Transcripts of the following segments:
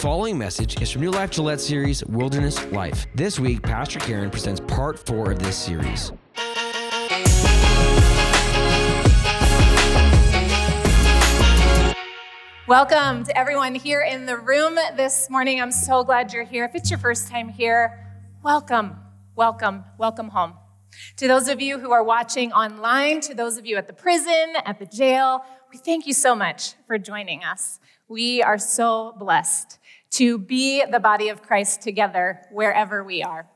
following message is from New Life Gillette series Wilderness Life. This week, Pastor Karen presents part four of this series. Welcome to everyone here in the room this morning. I'm so glad you're here. If it's your first time here, welcome, welcome, welcome home. To those of you who are watching online, to those of you at the prison, at the jail, we thank you so much for joining us. We are so blessed to be the body of Christ together wherever we are.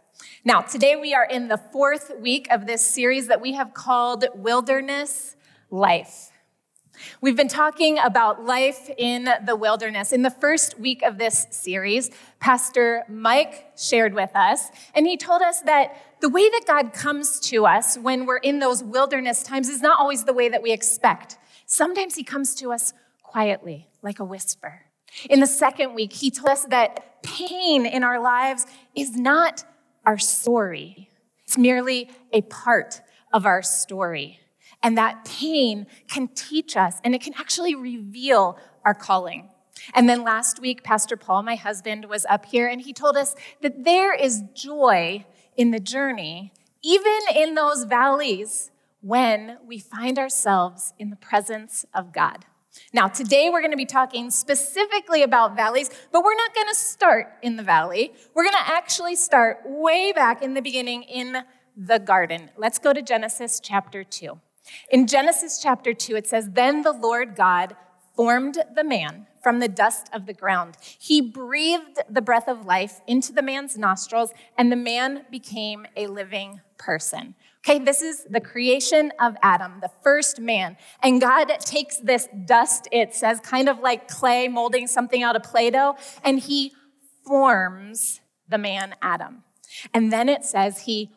Now, today we are in the fourth week of this series that we have called Wilderness Life. We've been talking about life in the wilderness. In the first week of this series, Pastor Mike shared with us, and he told us that the way that God comes to us when we're in those wilderness times is not always the way that we expect. Sometimes he comes to us quietly, like a whisper. In the second week, he told us that pain in our lives is not our story, it's merely a part of our story. And that pain can teach us and it can actually reveal our calling. And then last week, Pastor Paul, my husband, was up here and he told us that there is joy in the journey, even in those valleys, when we find ourselves in the presence of God. Now, today we're going to be talking specifically about valleys, but we're not going to start in the valley. We're going to actually start way back in the beginning in the garden. Let's go to Genesis chapter 2. In Genesis chapter 2, it says, Then the Lord God formed the man from the dust of the ground. He breathed the breath of life into the man's nostrils, and the man became a living person. Okay, this is the creation of Adam, the first man. And God takes this dust, it says, kind of like clay molding something out of Play Doh, and he forms the man Adam. And then it says he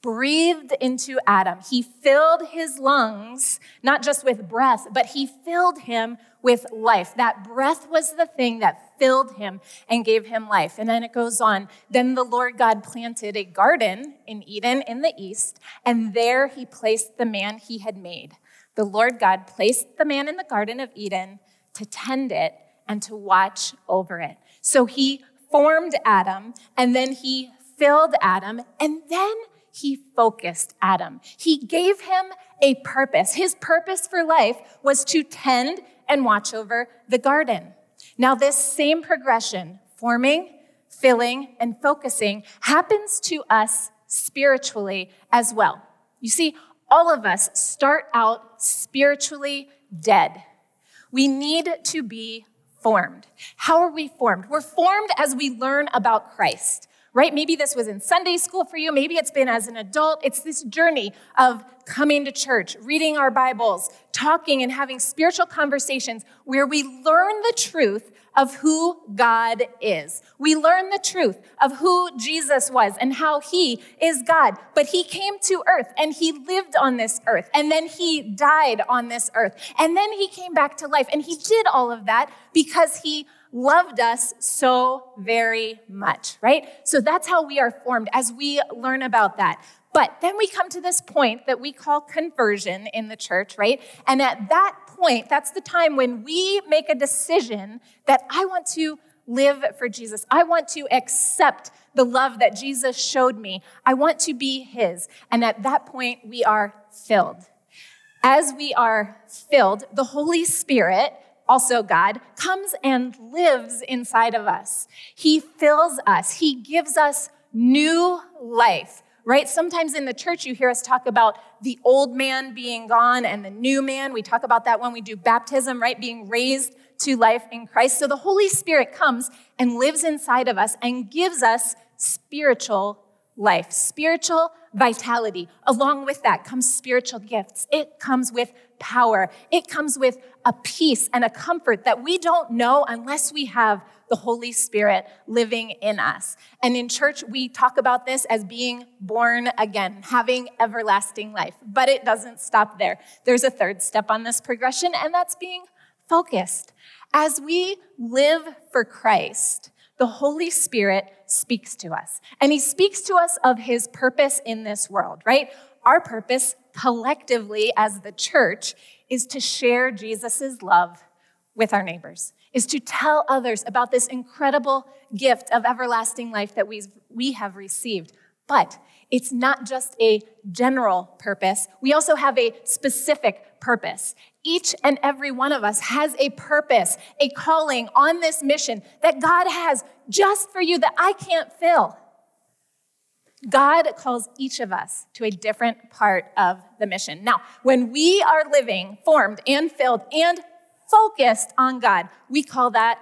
breathed into Adam. He filled his lungs, not just with breath, but he filled him with life. That breath was the thing that filled him and gave him life. And then it goes on. Then the Lord God planted a garden in Eden in the east, and there he placed the man he had made. The Lord God placed the man in the Garden of Eden to tend it and to watch over it. So he formed Adam, and then he filled Adam, and then he focused Adam. He gave him a purpose. His purpose for life was to tend and watch over the garden. Now, this same progression, forming, filling, and focusing, happens to us spiritually as well. You see, all of us start out spiritually dead. We need to be formed. How are we formed? We're formed as we learn about Christ right? Maybe this was in Sunday school for you. Maybe it's been as an adult. It's this journey of coming to church, reading our Bibles, talking and having spiritual conversations where we learn the truth of who God is. We learn the truth of who Jesus was and how he is God. But he came to earth and he lived on this earth and then he died on this earth and then he came back to life and he did all of that because he loved us so very much, right? So that's how we are formed as we learn about that. But then we come to this point that we call conversion in the church, right? And at that point, that's the time when we make a decision that I want to live for Jesus. I want to accept the love that Jesus showed me. I want to be his. And at that point, we are filled. As we are filled, the Holy Spirit also God, comes and lives inside of us. He fills us, He gives us new life, right? Sometimes in the church, you hear us talk about the old man being gone and the new man. We talk about that when we do baptism, right? Being raised to life in Christ. So the Holy Spirit comes and lives inside of us and gives us spiritual life, spiritual vitality. Along with that comes spiritual gifts. It comes with power. It comes with a peace and a comfort that we don't know unless we have the Holy Spirit living in us. And in church, we talk about this as being born again, having everlasting life. But it doesn't stop there. There's a third step on this progression, and that's being focused. As we live for Christ, the Holy Spirit speaks to us. And he speaks to us of his purpose in this world, right? Our purpose collectively as the church is to share Jesus' love with our neighbors. is to tell others about this incredible gift of everlasting life that we, we have received. But it's not just a general purpose, we also have a specific purpose. Each and every one of us has a purpose, a calling on this mission that God has just for you that I can't fill. God calls each of us to a different part of the mission. Now, when we are living, formed, and filled, and focused on God, we call that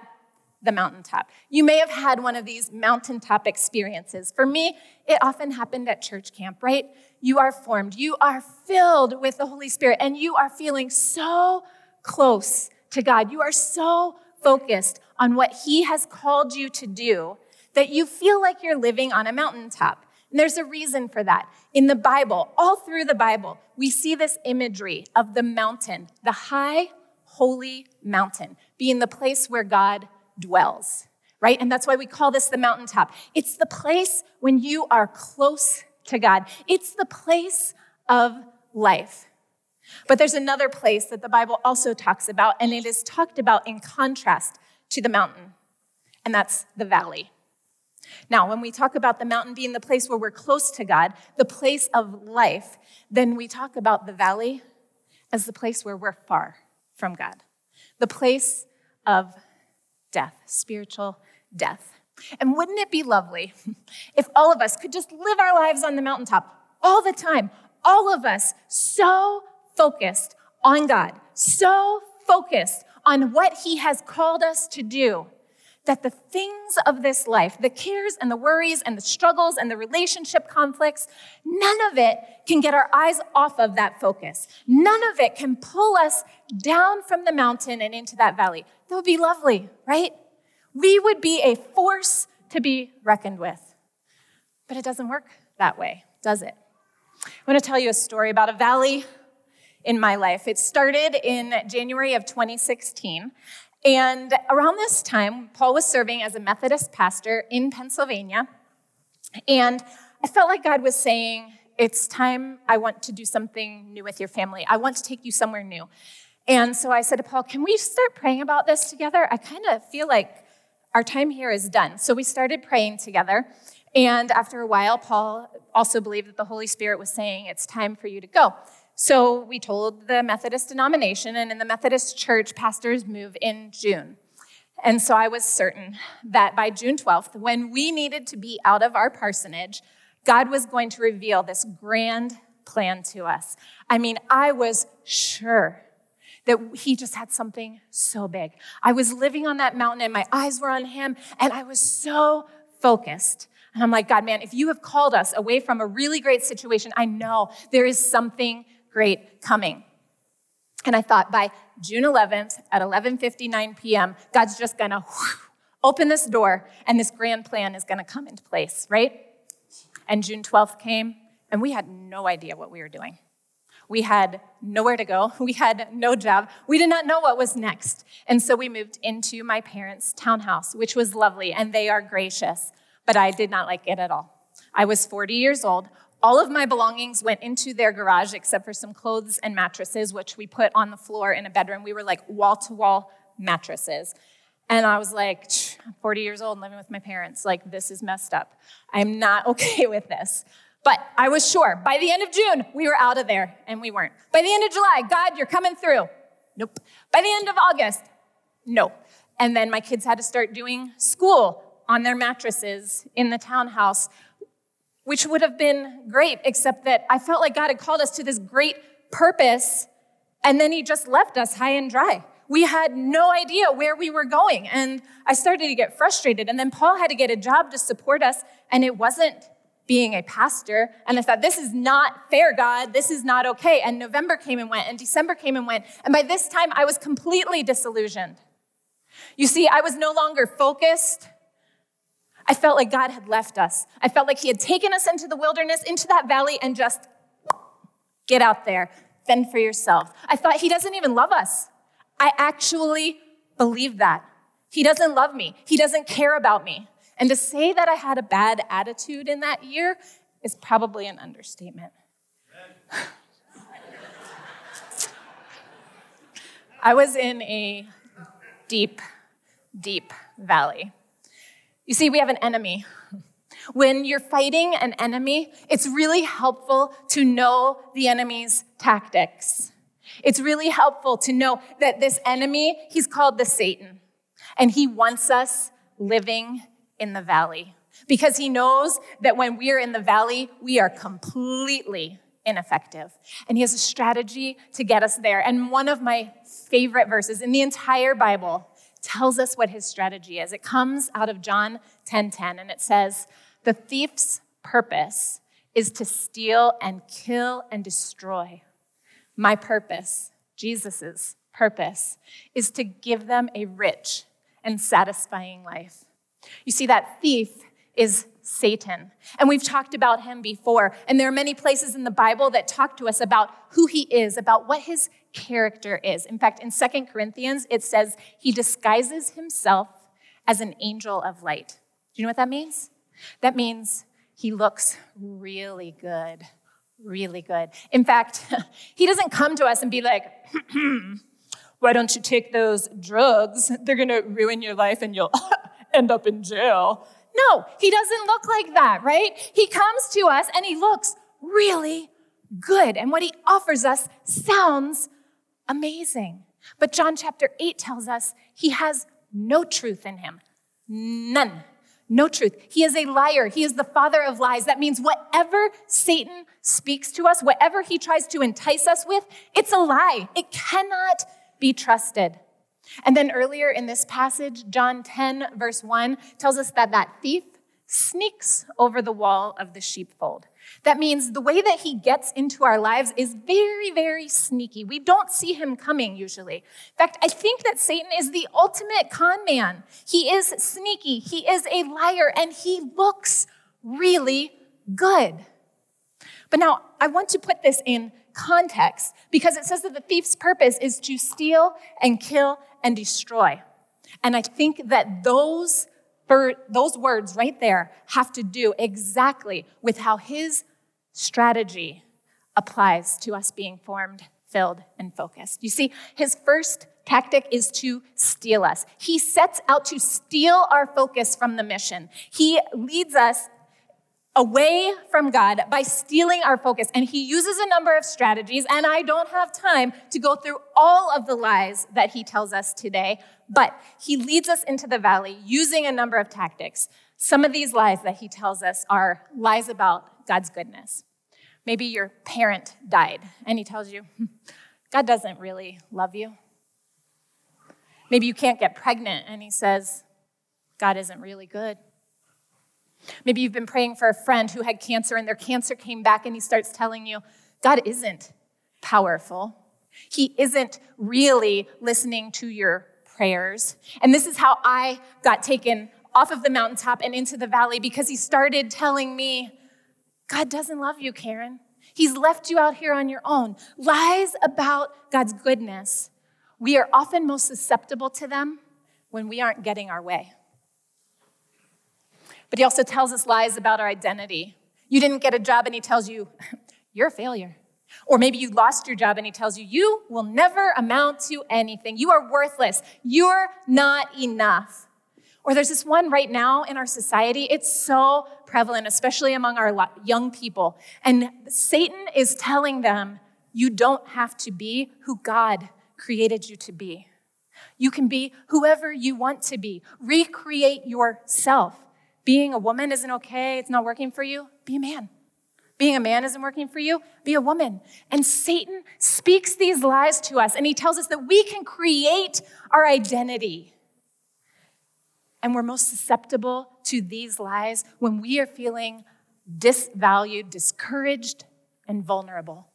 the mountaintop. You may have had one of these mountaintop experiences. For me, it often happened at church camp, right? You are formed, you are filled with the Holy Spirit, and you are feeling so close to God. You are so focused on what He has called you to do that you feel like you're living on a mountaintop. And there's a reason for that. In the Bible, all through the Bible, we see this imagery of the mountain, the high, holy mountain, being the place where God dwells, right? And that's why we call this the mountaintop. It's the place when you are close to God, it's the place of life. But there's another place that the Bible also talks about, and it is talked about in contrast to the mountain, and that's the valley. Now, when we talk about the mountain being the place where we're close to God, the place of life, then we talk about the valley as the place where we're far from God, the place of death, spiritual death. And wouldn't it be lovely if all of us could just live our lives on the mountaintop all the time? All of us so focused on God, so focused on what He has called us to do that the things of this life, the cares and the worries and the struggles and the relationship conflicts, none of it can get our eyes off of that focus. None of it can pull us down from the mountain and into that valley. That would be lovely, right? We would be a force to be reckoned with. But it doesn't work that way, does it? I want to tell you a story about a valley in my life. It started in January of 2016. And around this time, Paul was serving as a Methodist pastor in Pennsylvania. And I felt like God was saying, It's time I want to do something new with your family. I want to take you somewhere new. And so I said to Paul, Can we start praying about this together? I kind of feel like our time here is done. So we started praying together. And after a while, Paul also believed that the Holy Spirit was saying, It's time for you to go. So we told the Methodist denomination, and in the Methodist church, pastors move in June. And so I was certain that by June 12th, when we needed to be out of our parsonage, God was going to reveal this grand plan to us. I mean, I was sure that he just had something so big. I was living on that mountain and my eyes were on him, and I was so focused. And I'm like, God, man, if you have called us away from a really great situation, I know there is something great coming. And I thought by June 11th at 11:59 p.m., God's just going to open this door and this grand plan is going to come into place, right? And June 12th came and we had no idea what we were doing. We had nowhere to go. We had no job. We did not know what was next. And so we moved into my parents' townhouse, which was lovely, and they are gracious, but I did not like it at all. I was 40 years old, all of my belongings went into their garage except for some clothes and mattresses, which we put on the floor in a bedroom. We were like wall to wall mattresses. And I was like, I'm 40 years old living with my parents. Like, this is messed up. I'm not okay with this. But I was sure by the end of June, we were out of there, and we weren't. By the end of July, God, you're coming through. Nope. By the end of August, nope. And then my kids had to start doing school on their mattresses in the townhouse which would have been great, except that I felt like God had called us to this great purpose, and then He just left us high and dry. We had no idea where we were going, and I started to get frustrated. And then Paul had to get a job to support us, and it wasn't being a pastor. And I thought, this is not fair, God. This is not okay. And November came and went, and December came and went. And by this time, I was completely disillusioned. You see, I was no longer focused I felt like God had left us. I felt like He had taken us into the wilderness, into that valley, and just get out there, fend for yourself. I thought He doesn't even love us. I actually believed that. He doesn't love me, He doesn't care about me. And to say that I had a bad attitude in that year is probably an understatement. I was in a deep deep valley. You see, we have an enemy. When you're fighting an enemy, it's really helpful to know the enemy's tactics. It's really helpful to know that this enemy, he's called the Satan, and he wants us living in the valley because he knows that when we are in the valley, we are completely ineffective. And he has a strategy to get us there. And one of my favorite verses in the entire Bible tells us what his strategy is. It comes out of John 10:10 10, 10, and it says, "The thief's purpose is to steal and kill and destroy. My purpose, Jesus's purpose, is to give them a rich and satisfying life." You see that thief is Satan. And we've talked about him before. And there are many places in the Bible that talk to us about who he is, about what his character is. In fact, in Second Corinthians, it says he disguises himself as an angel of light. Do you know what that means? That means he looks really good, really good. In fact, he doesn't come to us and be like, why don't you take those drugs? They're gonna ruin your life and you'll end up in jail. No, he doesn't look like that, right? He comes to us and he looks really good. And what he offers us sounds amazing. But John chapter 8 tells us he has no truth in him. None. No truth. He is a liar. He is the father of lies. That means whatever Satan speaks to us, whatever he tries to entice us with, it's a lie. It cannot be trusted. And then earlier in this passage, John 10, verse 1, tells us that that thief sneaks over the wall of the sheepfold. That means the way that he gets into our lives is very, very sneaky. We don't see him coming usually. In fact, I think that Satan is the ultimate con man. He is sneaky, he is a liar, and he looks really good. But now, I want to put this in context because it says that the thief's purpose is to steal and kill and destroy. And I think that those, those words right there have to do exactly with how his strategy applies to us being formed, filled, and focused. You see, his first tactic is to steal us. He sets out to steal our focus from the mission. He leads us away from God by stealing our focus. And he uses a number of strategies, and I don't have time to go through all of the lies that he tells us today, but he leads us into the valley using a number of tactics. Some of these lies that he tells us are lies about God's goodness. Maybe your parent died, and he tells you, hmm, God doesn't really love you. Maybe you can't get pregnant, and he says, God isn't really good. Maybe you've been praying for a friend who had cancer and their cancer came back and he starts telling you, God isn't powerful. He isn't really listening to your prayers. And this is how I got taken off of the mountaintop and into the valley because he started telling me, God doesn't love you, Karen. He's left you out here on your own. Lies about God's goodness. We are often most susceptible to them when we aren't getting our way. But he also tells us lies about our identity. You didn't get a job, and he tells you, you're a failure. Or maybe you lost your job and he tells you, you will never amount to anything. You are worthless. You're not enough. Or there's this one right now in our society, it's so prevalent, especially among our young people. And Satan is telling them, you don't have to be who God created you to be. You can be whoever you want to be. Recreate yourself. Being a woman isn't okay, it's not working for you, be a man. Being a man isn't working for you, be a woman. And Satan speaks these lies to us, and he tells us that we can create our identity. And we're most susceptible to these lies when we are feeling disvalued, discouraged, and vulnerable.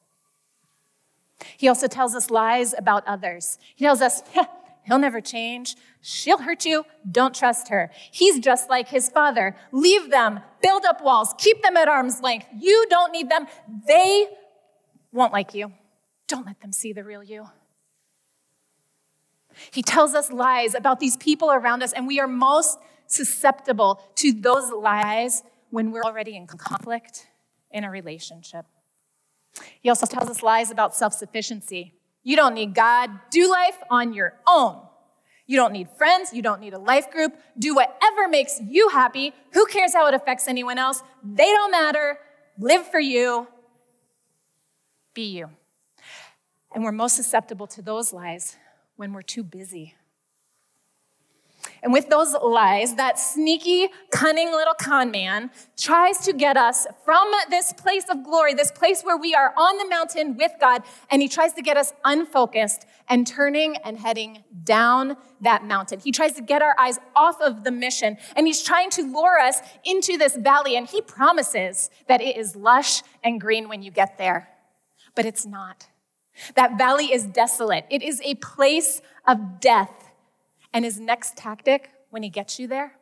He also tells us lies about others. He tells us, He'll never change. She'll hurt you. Don't trust her. He's just like his father. Leave them, build up walls, keep them at arm's length. You don't need them. They won't like you. Don't let them see the real you. He tells us lies about these people around us, and we are most susceptible to those lies when we're already in conflict in a relationship. He also tells us lies about self sufficiency. You don't need God. Do life on your own. You don't need friends. You don't need a life group. Do whatever makes you happy. Who cares how it affects anyone else? They don't matter. Live for you. Be you. And we're most susceptible to those lies when we're too busy. And with those lies, that sneaky, cunning little con man tries to get us from this place of glory, this place where we are on the mountain with God, and he tries to get us unfocused and turning and heading down that mountain. He tries to get our eyes off of the mission, and he's trying to lure us into this valley, and he promises that it is lush and green when you get there. But it's not. That valley is desolate, it is a place of death. And his next tactic when he gets you there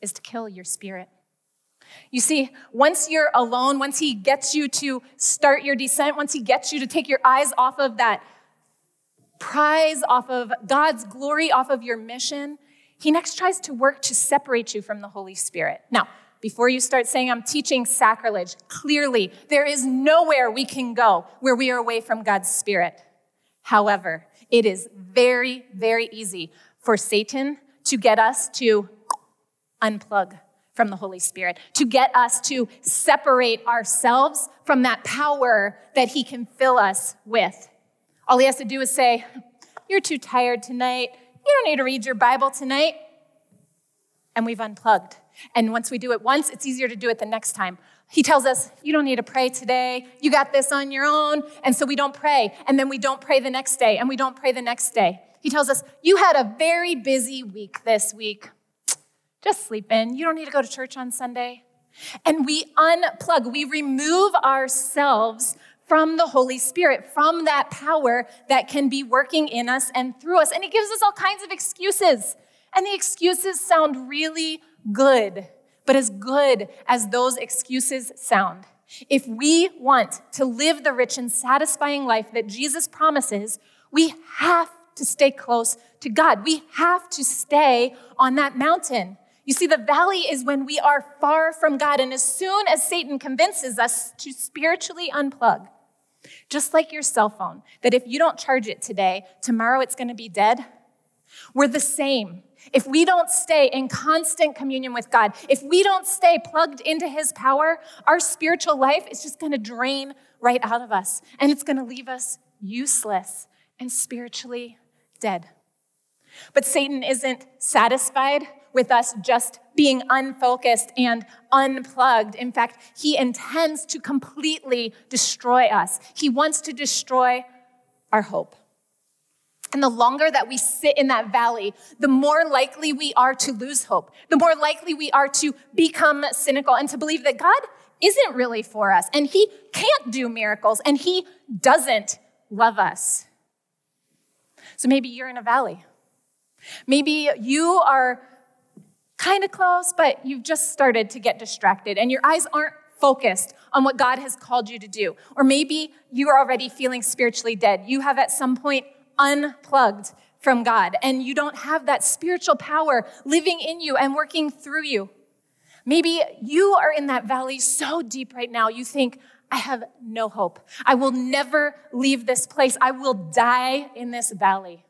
is to kill your spirit. You see, once you're alone, once he gets you to start your descent, once he gets you to take your eyes off of that prize, off of God's glory, off of your mission, he next tries to work to separate you from the Holy Spirit. Now, before you start saying I'm teaching sacrilege, clearly there is nowhere we can go where we are away from God's Spirit. However, it is very, very easy for Satan to get us to unplug from the Holy Spirit, to get us to separate ourselves from that power that he can fill us with. All he has to do is say, You're too tired tonight. You don't need to read your Bible tonight. And we've unplugged. And once we do it once, it's easier to do it the next time. He tells us, You don't need to pray today. You got this on your own. And so we don't pray. And then we don't pray the next day. And we don't pray the next day. He tells us, You had a very busy week this week. Just sleep in. You don't need to go to church on Sunday. And we unplug, we remove ourselves from the Holy Spirit, from that power that can be working in us and through us. And He gives us all kinds of excuses. And the excuses sound really good, but as good as those excuses sound, if we want to live the rich and satisfying life that Jesus promises, we have to stay close to God. We have to stay on that mountain. You see, the valley is when we are far from God. And as soon as Satan convinces us to spiritually unplug, just like your cell phone, that if you don't charge it today, tomorrow it's going to be dead, we're the same. If we don't stay in constant communion with God, if we don't stay plugged into His power, our spiritual life is just going to drain right out of us and it's going to leave us useless and spiritually dead. But Satan isn't satisfied with us just being unfocused and unplugged. In fact, he intends to completely destroy us. He wants to destroy our hope. And the longer that we sit in that valley, the more likely we are to lose hope, the more likely we are to become cynical and to believe that God isn't really for us and He can't do miracles and He doesn't love us. So maybe you're in a valley. Maybe you are kind of close, but you've just started to get distracted and your eyes aren't focused on what God has called you to do. Or maybe you are already feeling spiritually dead. You have at some point unplugged from God and you don't have that spiritual power living in you and working through you. Maybe you are in that valley so deep right now, you think, I have no hope. I will never leave this place. I will die in this valley.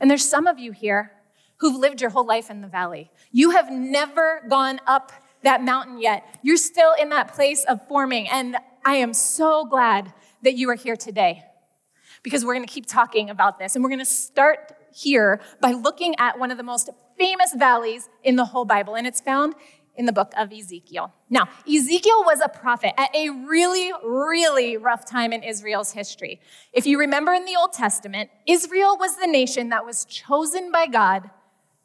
And there's some of you here who've lived your whole life in the valley. You have never gone up that mountain yet. You're still in that place of forming. And I am so glad that you are here today because we're going to keep talking about this. And we're going to start here by looking at one of the most famous valleys in the whole Bible. And it's found in the book of Ezekiel. Now, Ezekiel was a prophet at a really, really rough time in Israel's history. If you remember in the Old Testament, Israel was the nation that was chosen by God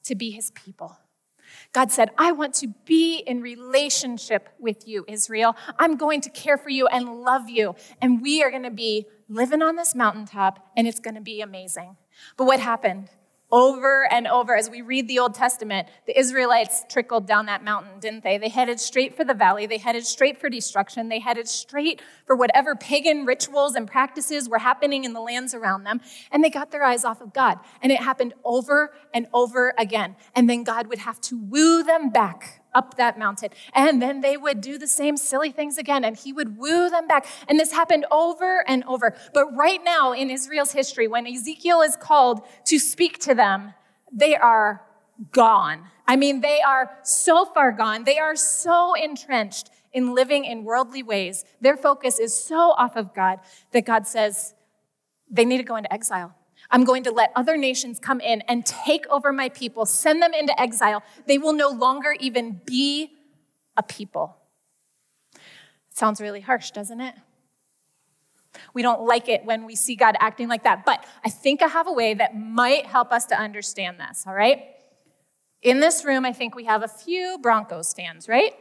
to be his people. God said, I want to be in relationship with you, Israel. I'm going to care for you and love you. And we are going to be living on this mountaintop, and it's going to be amazing. But what happened? Over and over as we read the Old Testament, the Israelites trickled down that mountain, didn't they? They headed straight for the valley. They headed straight for destruction. They headed straight for whatever pagan rituals and practices were happening in the lands around them. And they got their eyes off of God. And it happened over and over again. And then God would have to woo them back up that mountain. And then they would do the same silly things again, and he would woo them back. And this happened over and over. But right now in Israel's history, when Ezekiel is called to speak to them, they are gone. I mean, they are so far gone. They are so entrenched in living in worldly ways. Their focus is so off of God that God says they need to go into exile. I'm going to let other nations come in and take over my people, send them into exile. They will no longer even be a people. It sounds really harsh, doesn't it? We don't like it when we see God acting like that, but I think I have a way that might help us to understand this, all right? In this room, I think we have a few Broncos fans, right?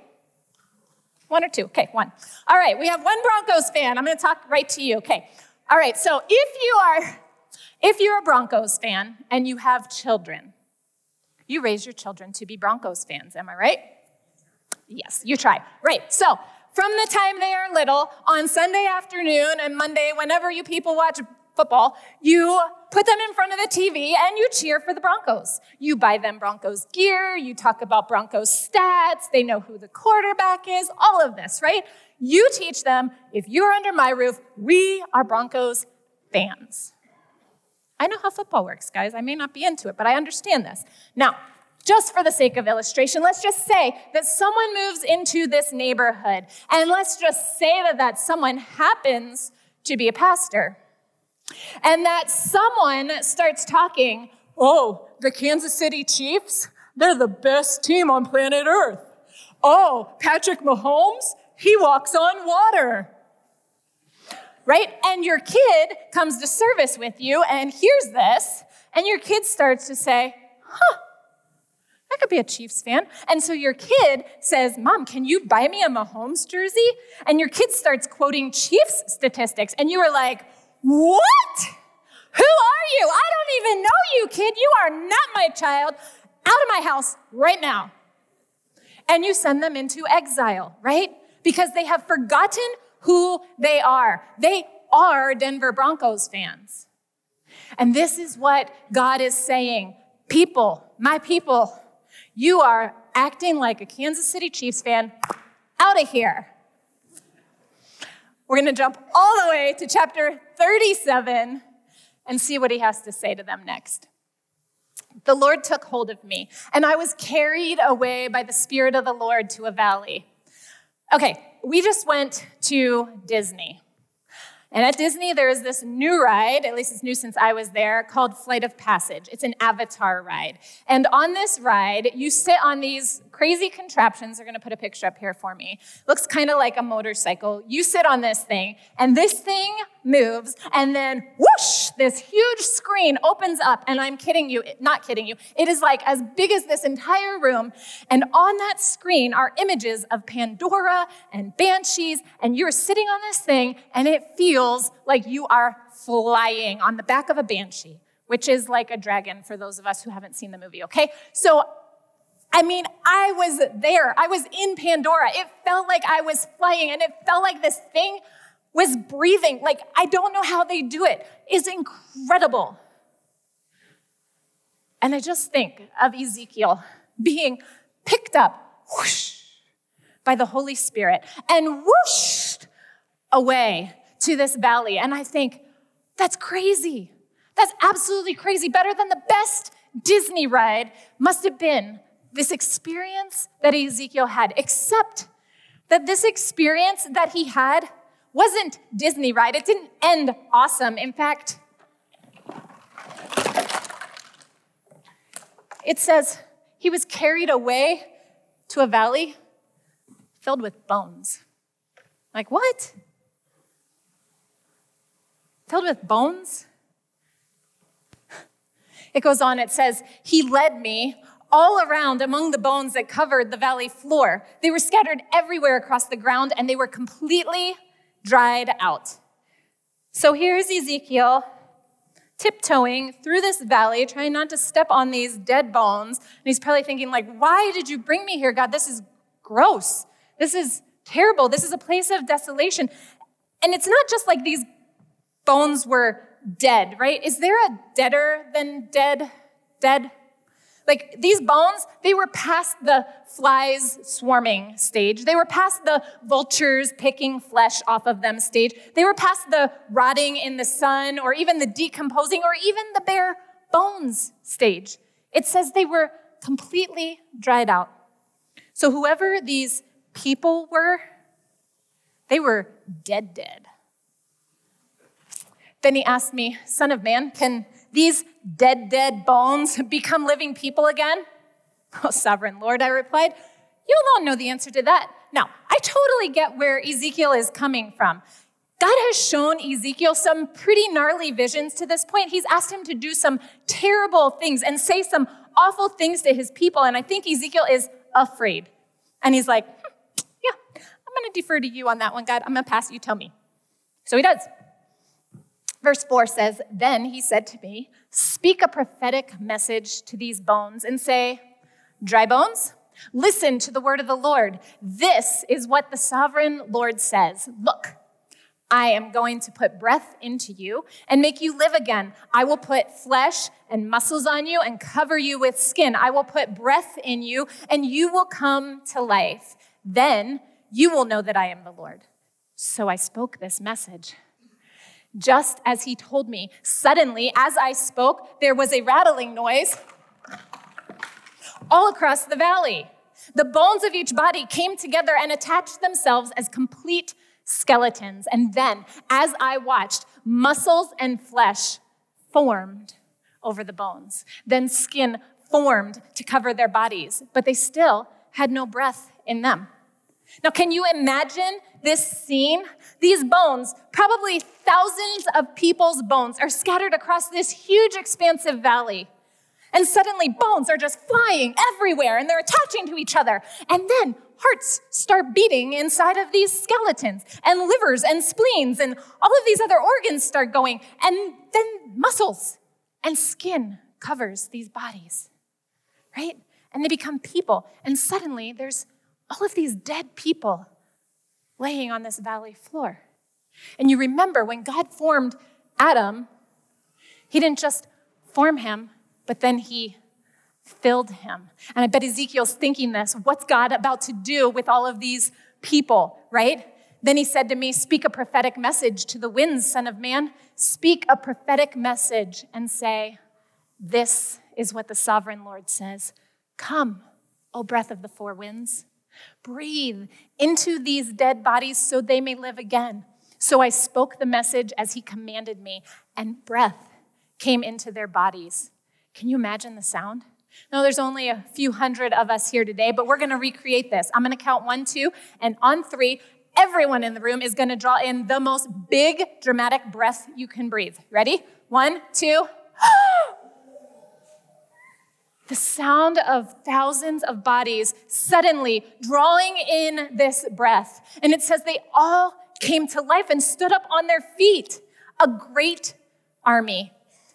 One or two? Okay, one. All right, we have one Broncos fan. I'm going to talk right to you. Okay. All right, so if you are if you're a Broncos fan and you have children, you raise your children to be Broncos fans, am I right? Yes, you try. Right. So, from the time they are little, on Sunday afternoon and Monday, whenever you people watch football, you put them in front of the TV and you cheer for the Broncos. You buy them Broncos gear, you talk about Broncos stats, they know who the quarterback is, all of this, right? You teach them if you're under my roof, we are Broncos fans. I know how football works, guys. I may not be into it, but I understand this. Now, just for the sake of illustration, let's just say that someone moves into this neighborhood, and let's just say that that someone happens to be a pastor. And that someone starts talking, oh, the Kansas City Chiefs, they're the best team on planet Earth. Oh, Patrick Mahomes, he walks on water right? And your kid comes to service with you and hears this, and your kid starts to say, huh, I could be a Chiefs fan. And so your kid says, Mom, can you buy me a Mahomes jersey? And your kid starts quoting Chiefs statistics, and you are like, What? Who are you? I don't even know you, kid. You are not my child. Out of my house right now. And you send them into exile, right? Because they have forgotten who they are. They are Denver Broncos fans. And this is what God is saying People, my people, you are acting like a Kansas City Chiefs fan. Out of here. We're going to jump all the way to chapter 37 and see what he has to say to them next. The Lord took hold of me, and I was carried away by the Spirit of the Lord to a valley. Okay, we just went to Disney. And at Disney, there is this new ride, at least it's new since I was there, called Flight of Passage. It's an avatar ride. And on this ride, you sit on these crazy contraptions. They're gonna put a picture up here for me. Looks kind of like a motorcycle. You sit on this thing, and this thing moves, and then whoosh, this huge screen opens up. And I'm kidding you, not kidding you, it is like as big as this entire room. And on that screen are images of Pandora and banshees, and you're sitting on this thing, and it feels like you are flying on the back of a banshee which is like a dragon for those of us who haven't seen the movie, okay? So I mean, I was there. I was in Pandora. It felt like I was flying and it felt like this thing was breathing. Like, I don't know how they do it. It's incredible. And I just think of Ezekiel being picked up whoosh, by the Holy Spirit and whooshed away to this valley. And I think, that's crazy. That's absolutely crazy. Better than the best Disney ride must have been this experience that Ezekiel had, except that this experience that he had wasn't Disney, right? It didn't end awesome. In fact, it says he was carried away to a valley filled with bones. Like, what? Filled with bones? It goes on, it says, He led me all around among the bones that covered the valley floor. They were scattered everywhere across the ground and they were completely dried out. So here's Ezekiel tiptoeing through this valley, trying not to step on these dead bones. And he's probably thinking, like, why did you bring me here, God? This is gross. This is terrible. This is a place of desolation. And it's not just like these bones were dead, right? Is there a deader than dead? Dead? Like these bones, they were past the flies swarming stage. They were past the vultures picking flesh off of them stage. They were past the rotting in the sun or even the decomposing or even the bare bones stage. It says they were completely dried out. So whoever these people were, they were dead, dead. Then he asked me, Son of man, can these dead, dead bones become living people again? Oh, sovereign Lord, I replied, You alone know the answer to that. Now, I totally get where Ezekiel is coming from. God has shown Ezekiel some pretty gnarly visions to this point. He's asked him to do some terrible things and say some awful things to his people. And I think Ezekiel is afraid. And he's like, hmm, Yeah, I'm going to defer to you on that one, God. I'm going to pass you, tell me. So he does. Verse 4 says, Then he said to me, Speak a prophetic message to these bones and say, Dry bones, listen to the word of the Lord. This is what the sovereign Lord says. Look, I am going to put breath into you and make you live again. I will put flesh and muscles on you and cover you with skin. I will put breath in you and you will come to life. Then you will know that I am the Lord. So I spoke this message just as he told me. Suddenly, as I spoke, there was a rattling noise all across the valley. The bones of each body came together and attached themselves as complete skeletons. And then, as I watched, muscles and flesh formed over the bones. Then skin formed to cover their bodies, but they still had no breath in them. Now, can you imagine this scene? These bones, probably thousands of people's bones, are scattered across this huge, expansive valley. And suddenly, bones are just flying everywhere and they're attaching to each other. And then hearts start beating inside of these skeletons, and livers and spleens, and all of these other organs start going. And then muscles and skin covers these bodies, right? And they become people. And suddenly, there's all of these dead people laying on this valley floor. And you remember when God formed Adam, he didn't just form him, but then he filled him. And I bet Ezekiel's thinking this what's God about to do with all of these people, right? Then he said to me, Speak a prophetic message to the winds, Son of Man. Speak a prophetic message and say, This is what the sovereign Lord says Come, O breath of the four winds. Breathe into these dead bodies so they may live again. So I spoke the message as he commanded me, and breath came into their bodies. Can you imagine the sound? No, there's only a few hundred of us here today, but we're going to recreate this. I'm going to count one, two, and on three, everyone in the room is going to draw in the most big, dramatic breath you can breathe. Ready? One, two. the sound of thousands of bodies suddenly drawing in this breath. And it says they all came to life and stood up on their feet, a great army.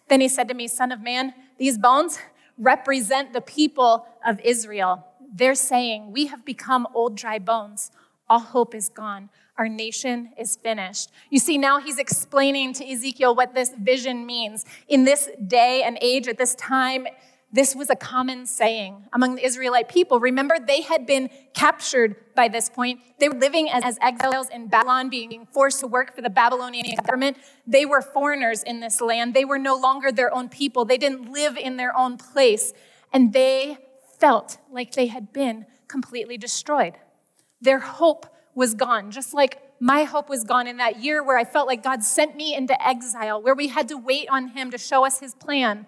Then he said to me, Son of man, these bones represent the people of Israel. They're saying, We have become old, dry bones. All hope is gone. Our nation is finished. You see, now he's explaining to Ezekiel what this vision means. In this day and age, at this time, this was a common saying among the Israelite people. Remember, they had been captured by this point. They were living as, as, exiles in Babylon, being forced to work for the Babylonian government. They were foreigners in this land. They were no longer their own people. They didn't live in their own place. And they felt like they had been completely destroyed. Their hope was gone, just like my hope was gone in that year where I felt like God sent me into exile, where we had to wait on Him to show us His plan.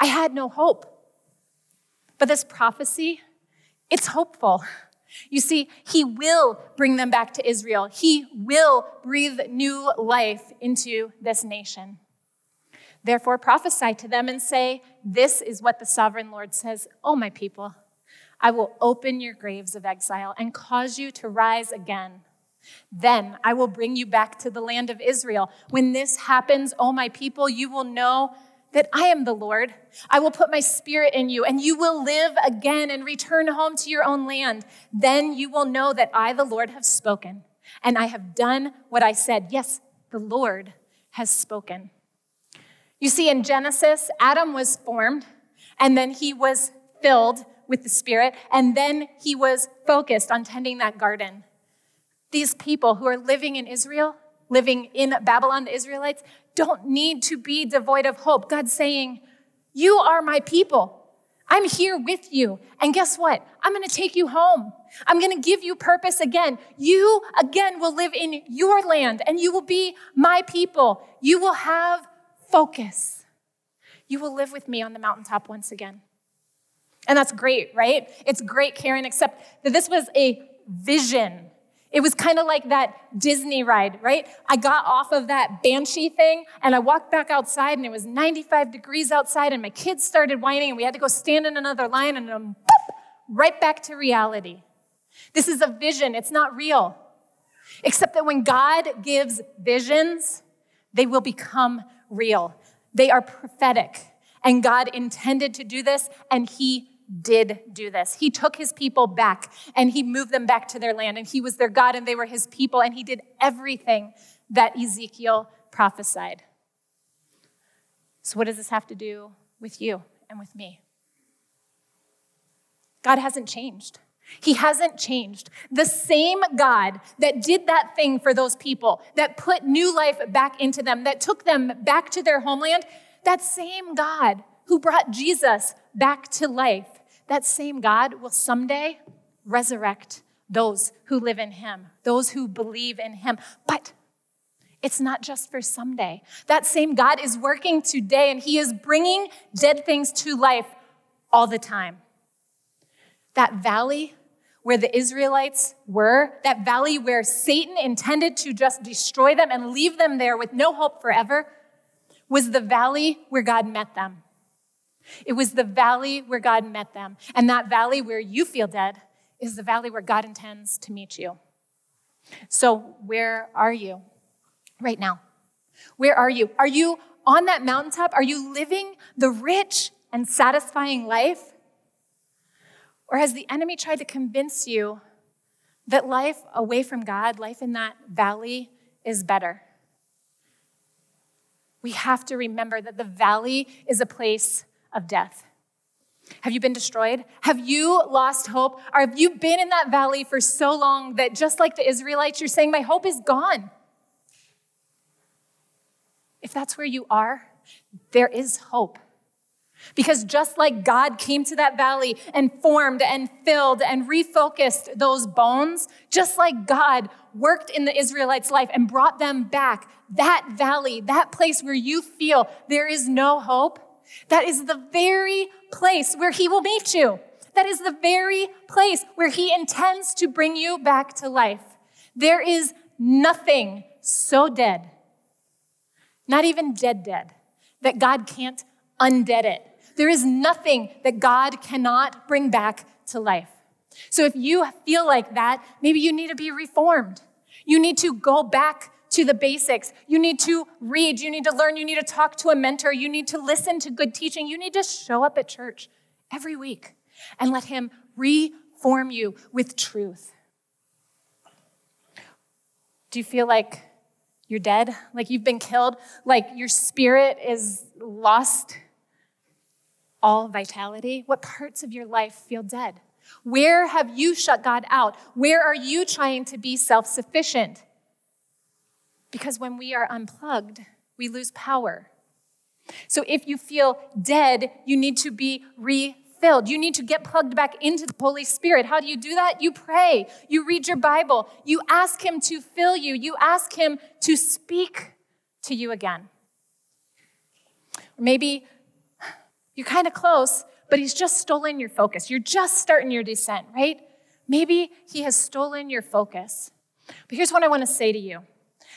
I had no hope. But this prophecy, it's hopeful. You see, he will bring them back to Israel. He will breathe new life into this nation. Therefore, prophesy to them and say, This is what the sovereign Lord says, Oh, my people, I will open your graves of exile and cause you to rise again. Then I will bring you back to the land of Israel. When this happens, oh, my people, you will know that I am the Lord. I will put my spirit in you, and you will live again and return home to your own land. Then you will know that I, the Lord, have spoken, and I have done what I said. Yes, the Lord has spoken. You see, in Genesis, Adam was formed, and then he was filled with the Spirit, and then he was focused on tending that garden. These people who are living in Israel, living in Babylon, the Israelites, don't need to be devoid of hope. God's saying, You are my people. I'm here with you. And guess what? I'm going to take you home. I'm going to give you purpose again. You again will live in your land and you will be my people. You will have focus. You will live with me on the mountaintop once again. And that's great, right? It's great, Karen, except that this was a vision. It was kind of like that Disney ride, right? I got off of that banshee thing and I walked back outside and it was 95 degrees outside and my kids started whining and we had to go stand in another line and boop, right back to reality. This is a vision, it's not real. Except that when God gives visions, they will become real. They are prophetic. And God intended to do this, and He did do this. He took his people back and he moved them back to their land, and he was their God and they were his people, and he did everything that Ezekiel prophesied. So, what does this have to do with you and with me? God hasn't changed. He hasn't changed. The same God that did that thing for those people, that put new life back into them, that took them back to their homeland, that same God who brought Jesus back to life, that same God will someday resurrect those who live in him, those who believe in him. But it's not just for someday. That same God is working today and he is bringing dead things to life all the time. That valley where the Israelites were, that valley where Satan intended to just destroy them and leave them there with no hope forever, was the valley where God met them. It was the valley where God met them. And that valley where you feel dead is the valley where God intends to meet you. So, where are you right now? Where are you? Are you on that mountaintop? Are you living the rich and satisfying life? Or has the enemy tried to convince you that life away from God, life in that valley, is better? We have to remember that the valley is a place of death? Have you been destroyed? Have you lost hope? Or have you been in that valley for so long that just like the Israelites, you're saying, My hope is gone? If that's where you are, there is hope. Because just like God came to that valley and formed and filled and refocused those bones, just like God worked in the Israelites' life and brought them back, that valley, that place where you feel there is no hope, that is the very place where He will meet you. That is the very place where He intends to bring you back to life. There is nothing so dead, not even dead, dead, that God can't undead it. There is nothing that God cannot bring back to life. So if you feel like that, maybe you need to be reformed. You need to go back to the basics. You need to read, you need to learn, you need to talk to a mentor, you need to listen to good teaching. You need to show up at church every week and let Him reform you with truth. Do you feel like you're dead? Like you've been killed? Like your spirit is lost all vitality? What parts of your life feel dead? Where have you shut God out? Where are you trying to be self sufficient? Because when we are unplugged, we lose power. So if you feel dead, you need to be refilled. You need to get plugged back into the Holy Spirit. How do you do that? You pray, you read your Bible, you ask Him to fill you, you ask Him to speak to you again. Maybe you're kind of close, but He's just stolen your focus. You're just starting your descent, right? Maybe He has stolen your focus. But here's what I want to say to you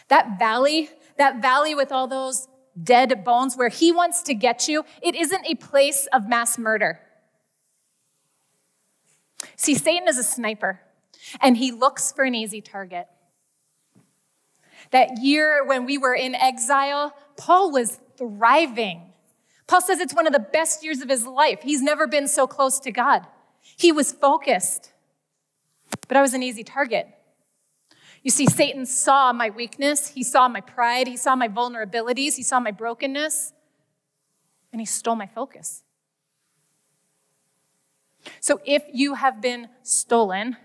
that valley, that valley with all those dead bones where he wants to get you, it isn't a place of mass murder. See, Satan is a sniper, and he looks for an easy target. That year when we were in exile, Paul was thriving. Paul says it's one of the best years of his life. He's never been so close to God. He was focused, but I was an easy target. You see, Satan saw my weakness, he saw my pride, he saw my vulnerabilities, he saw my brokenness, and he stole my focus. So if you have been stolen,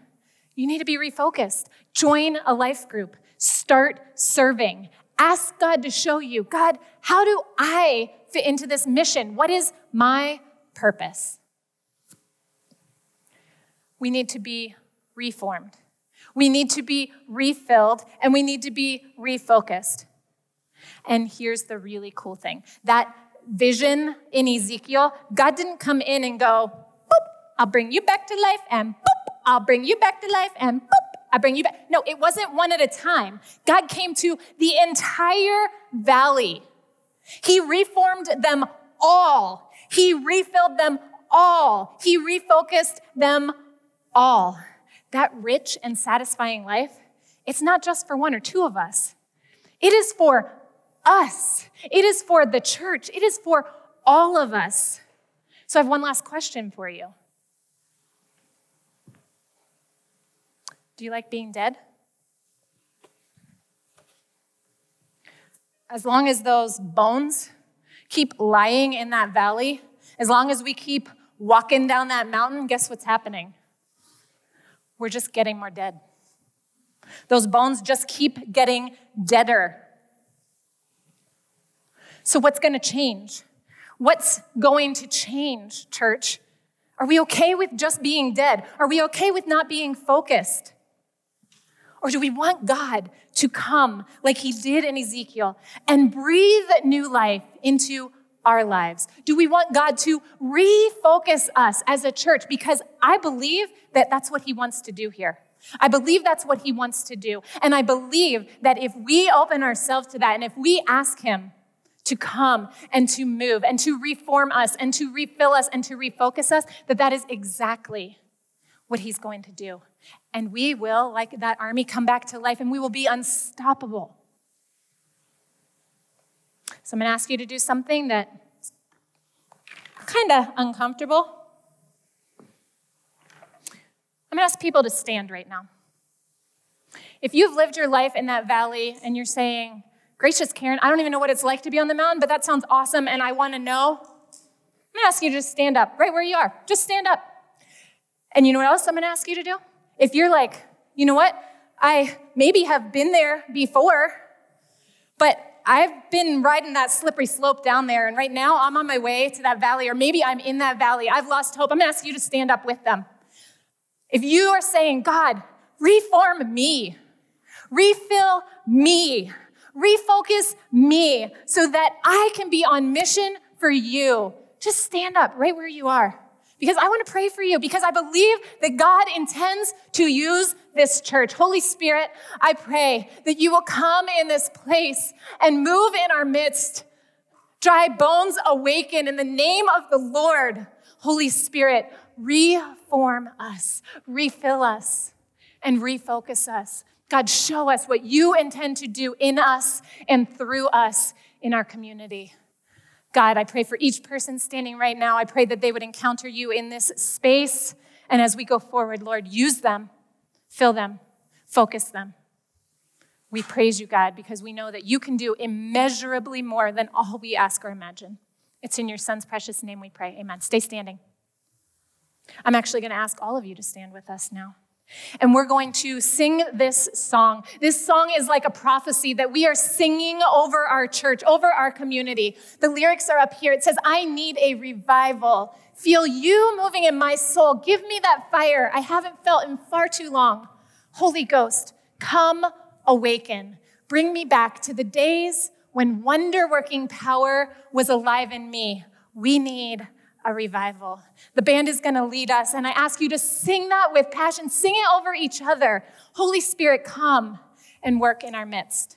you need to be refocused. Join a life group. Start serving. Ask God to show you God, how do I fit into this mission? What is my purpose? We need to be reformed. We need to be refilled and we need to be refocused. And here's the really cool thing that vision in Ezekiel, God didn't come in and go, boop, I'll bring you back to life, and boop, I'll bring you back to life, and boop, I bring you back. No, it wasn't one at a time. God came to the entire valley. He reformed them all. He refilled them all. He refocused them all. That rich and satisfying life, it's not just for one or two of us. It is for us. It is for the church. It is for all of us. So I have one last question for you. Do you like being dead? As long as those bones keep lying in that valley, as long as we keep walking down that mountain, guess what's happening? We're just getting more dead. Those bones just keep getting deader. So, what's going to change? What's going to change, church? Are we okay with just being dead? Are we okay with not being focused? Or do we want God to come like he did in Ezekiel and breathe new life into our lives? Do we want God to refocus us as a church? Because I believe that that's what he wants to do here. I believe that's what he wants to do. And I believe that if we open ourselves to that and if we ask him to come and to move and to reform us and to refill us and to refocus us, that that is exactly what he's going to do. And we will, like that army, come back to life and we will be unstoppable. So I'm going to ask you to do something that's kind of uncomfortable. I'm going to ask people to stand right now. If you've lived your life in that valley and you're saying, Gracious Karen, I don't even know what it's like to be on the mountain, but that sounds awesome and I want to know, I'm going to ask you to just stand up right where you are. Just stand up. And you know what else I'm going to ask you to do? If you're like, you know what? I maybe have been there before, but I've been riding that slippery slope down there, and right now I'm on my way to that valley, or maybe I'm in that valley. I've lost hope. I'm gonna ask you to stand up with them. If you are saying, God, reform me, refill me, refocus me so that I can be on mission for you, just stand up right where you are because I want to pray for you because I believe that God intends to use this church. Holy Spirit, I pray that you will come in this place and move in our midst. Dry bones awaken in the name of the Lord. Holy Spirit, reform us, refill us, and refocus us. God, show us what you intend to do in us and through us in our community. God, I pray for each person standing right now. I pray that they would encounter you in this space. And as we go forward, Lord, use them, fill them, focus them. We praise you, God, because we know that you can do immeasurably more than all we ask or imagine. It's in your son's precious name we pray. Amen. Stay standing. I'm actually going to ask all of you to stand with us now. And we're going to sing this song. This song is like a prophecy that we are singing over our church, over our community. The lyrics are up here. It says, I need a revival. Feel you moving in my soul. Give me that fire I haven't felt in far too long. Holy Ghost, come awaken. Bring me back to the days when wonder working power was alive in me. We need a revival. The band is going to lead us, and I ask you to sing that with passion. Sing it over each other. Holy Spirit, come and work in our midst.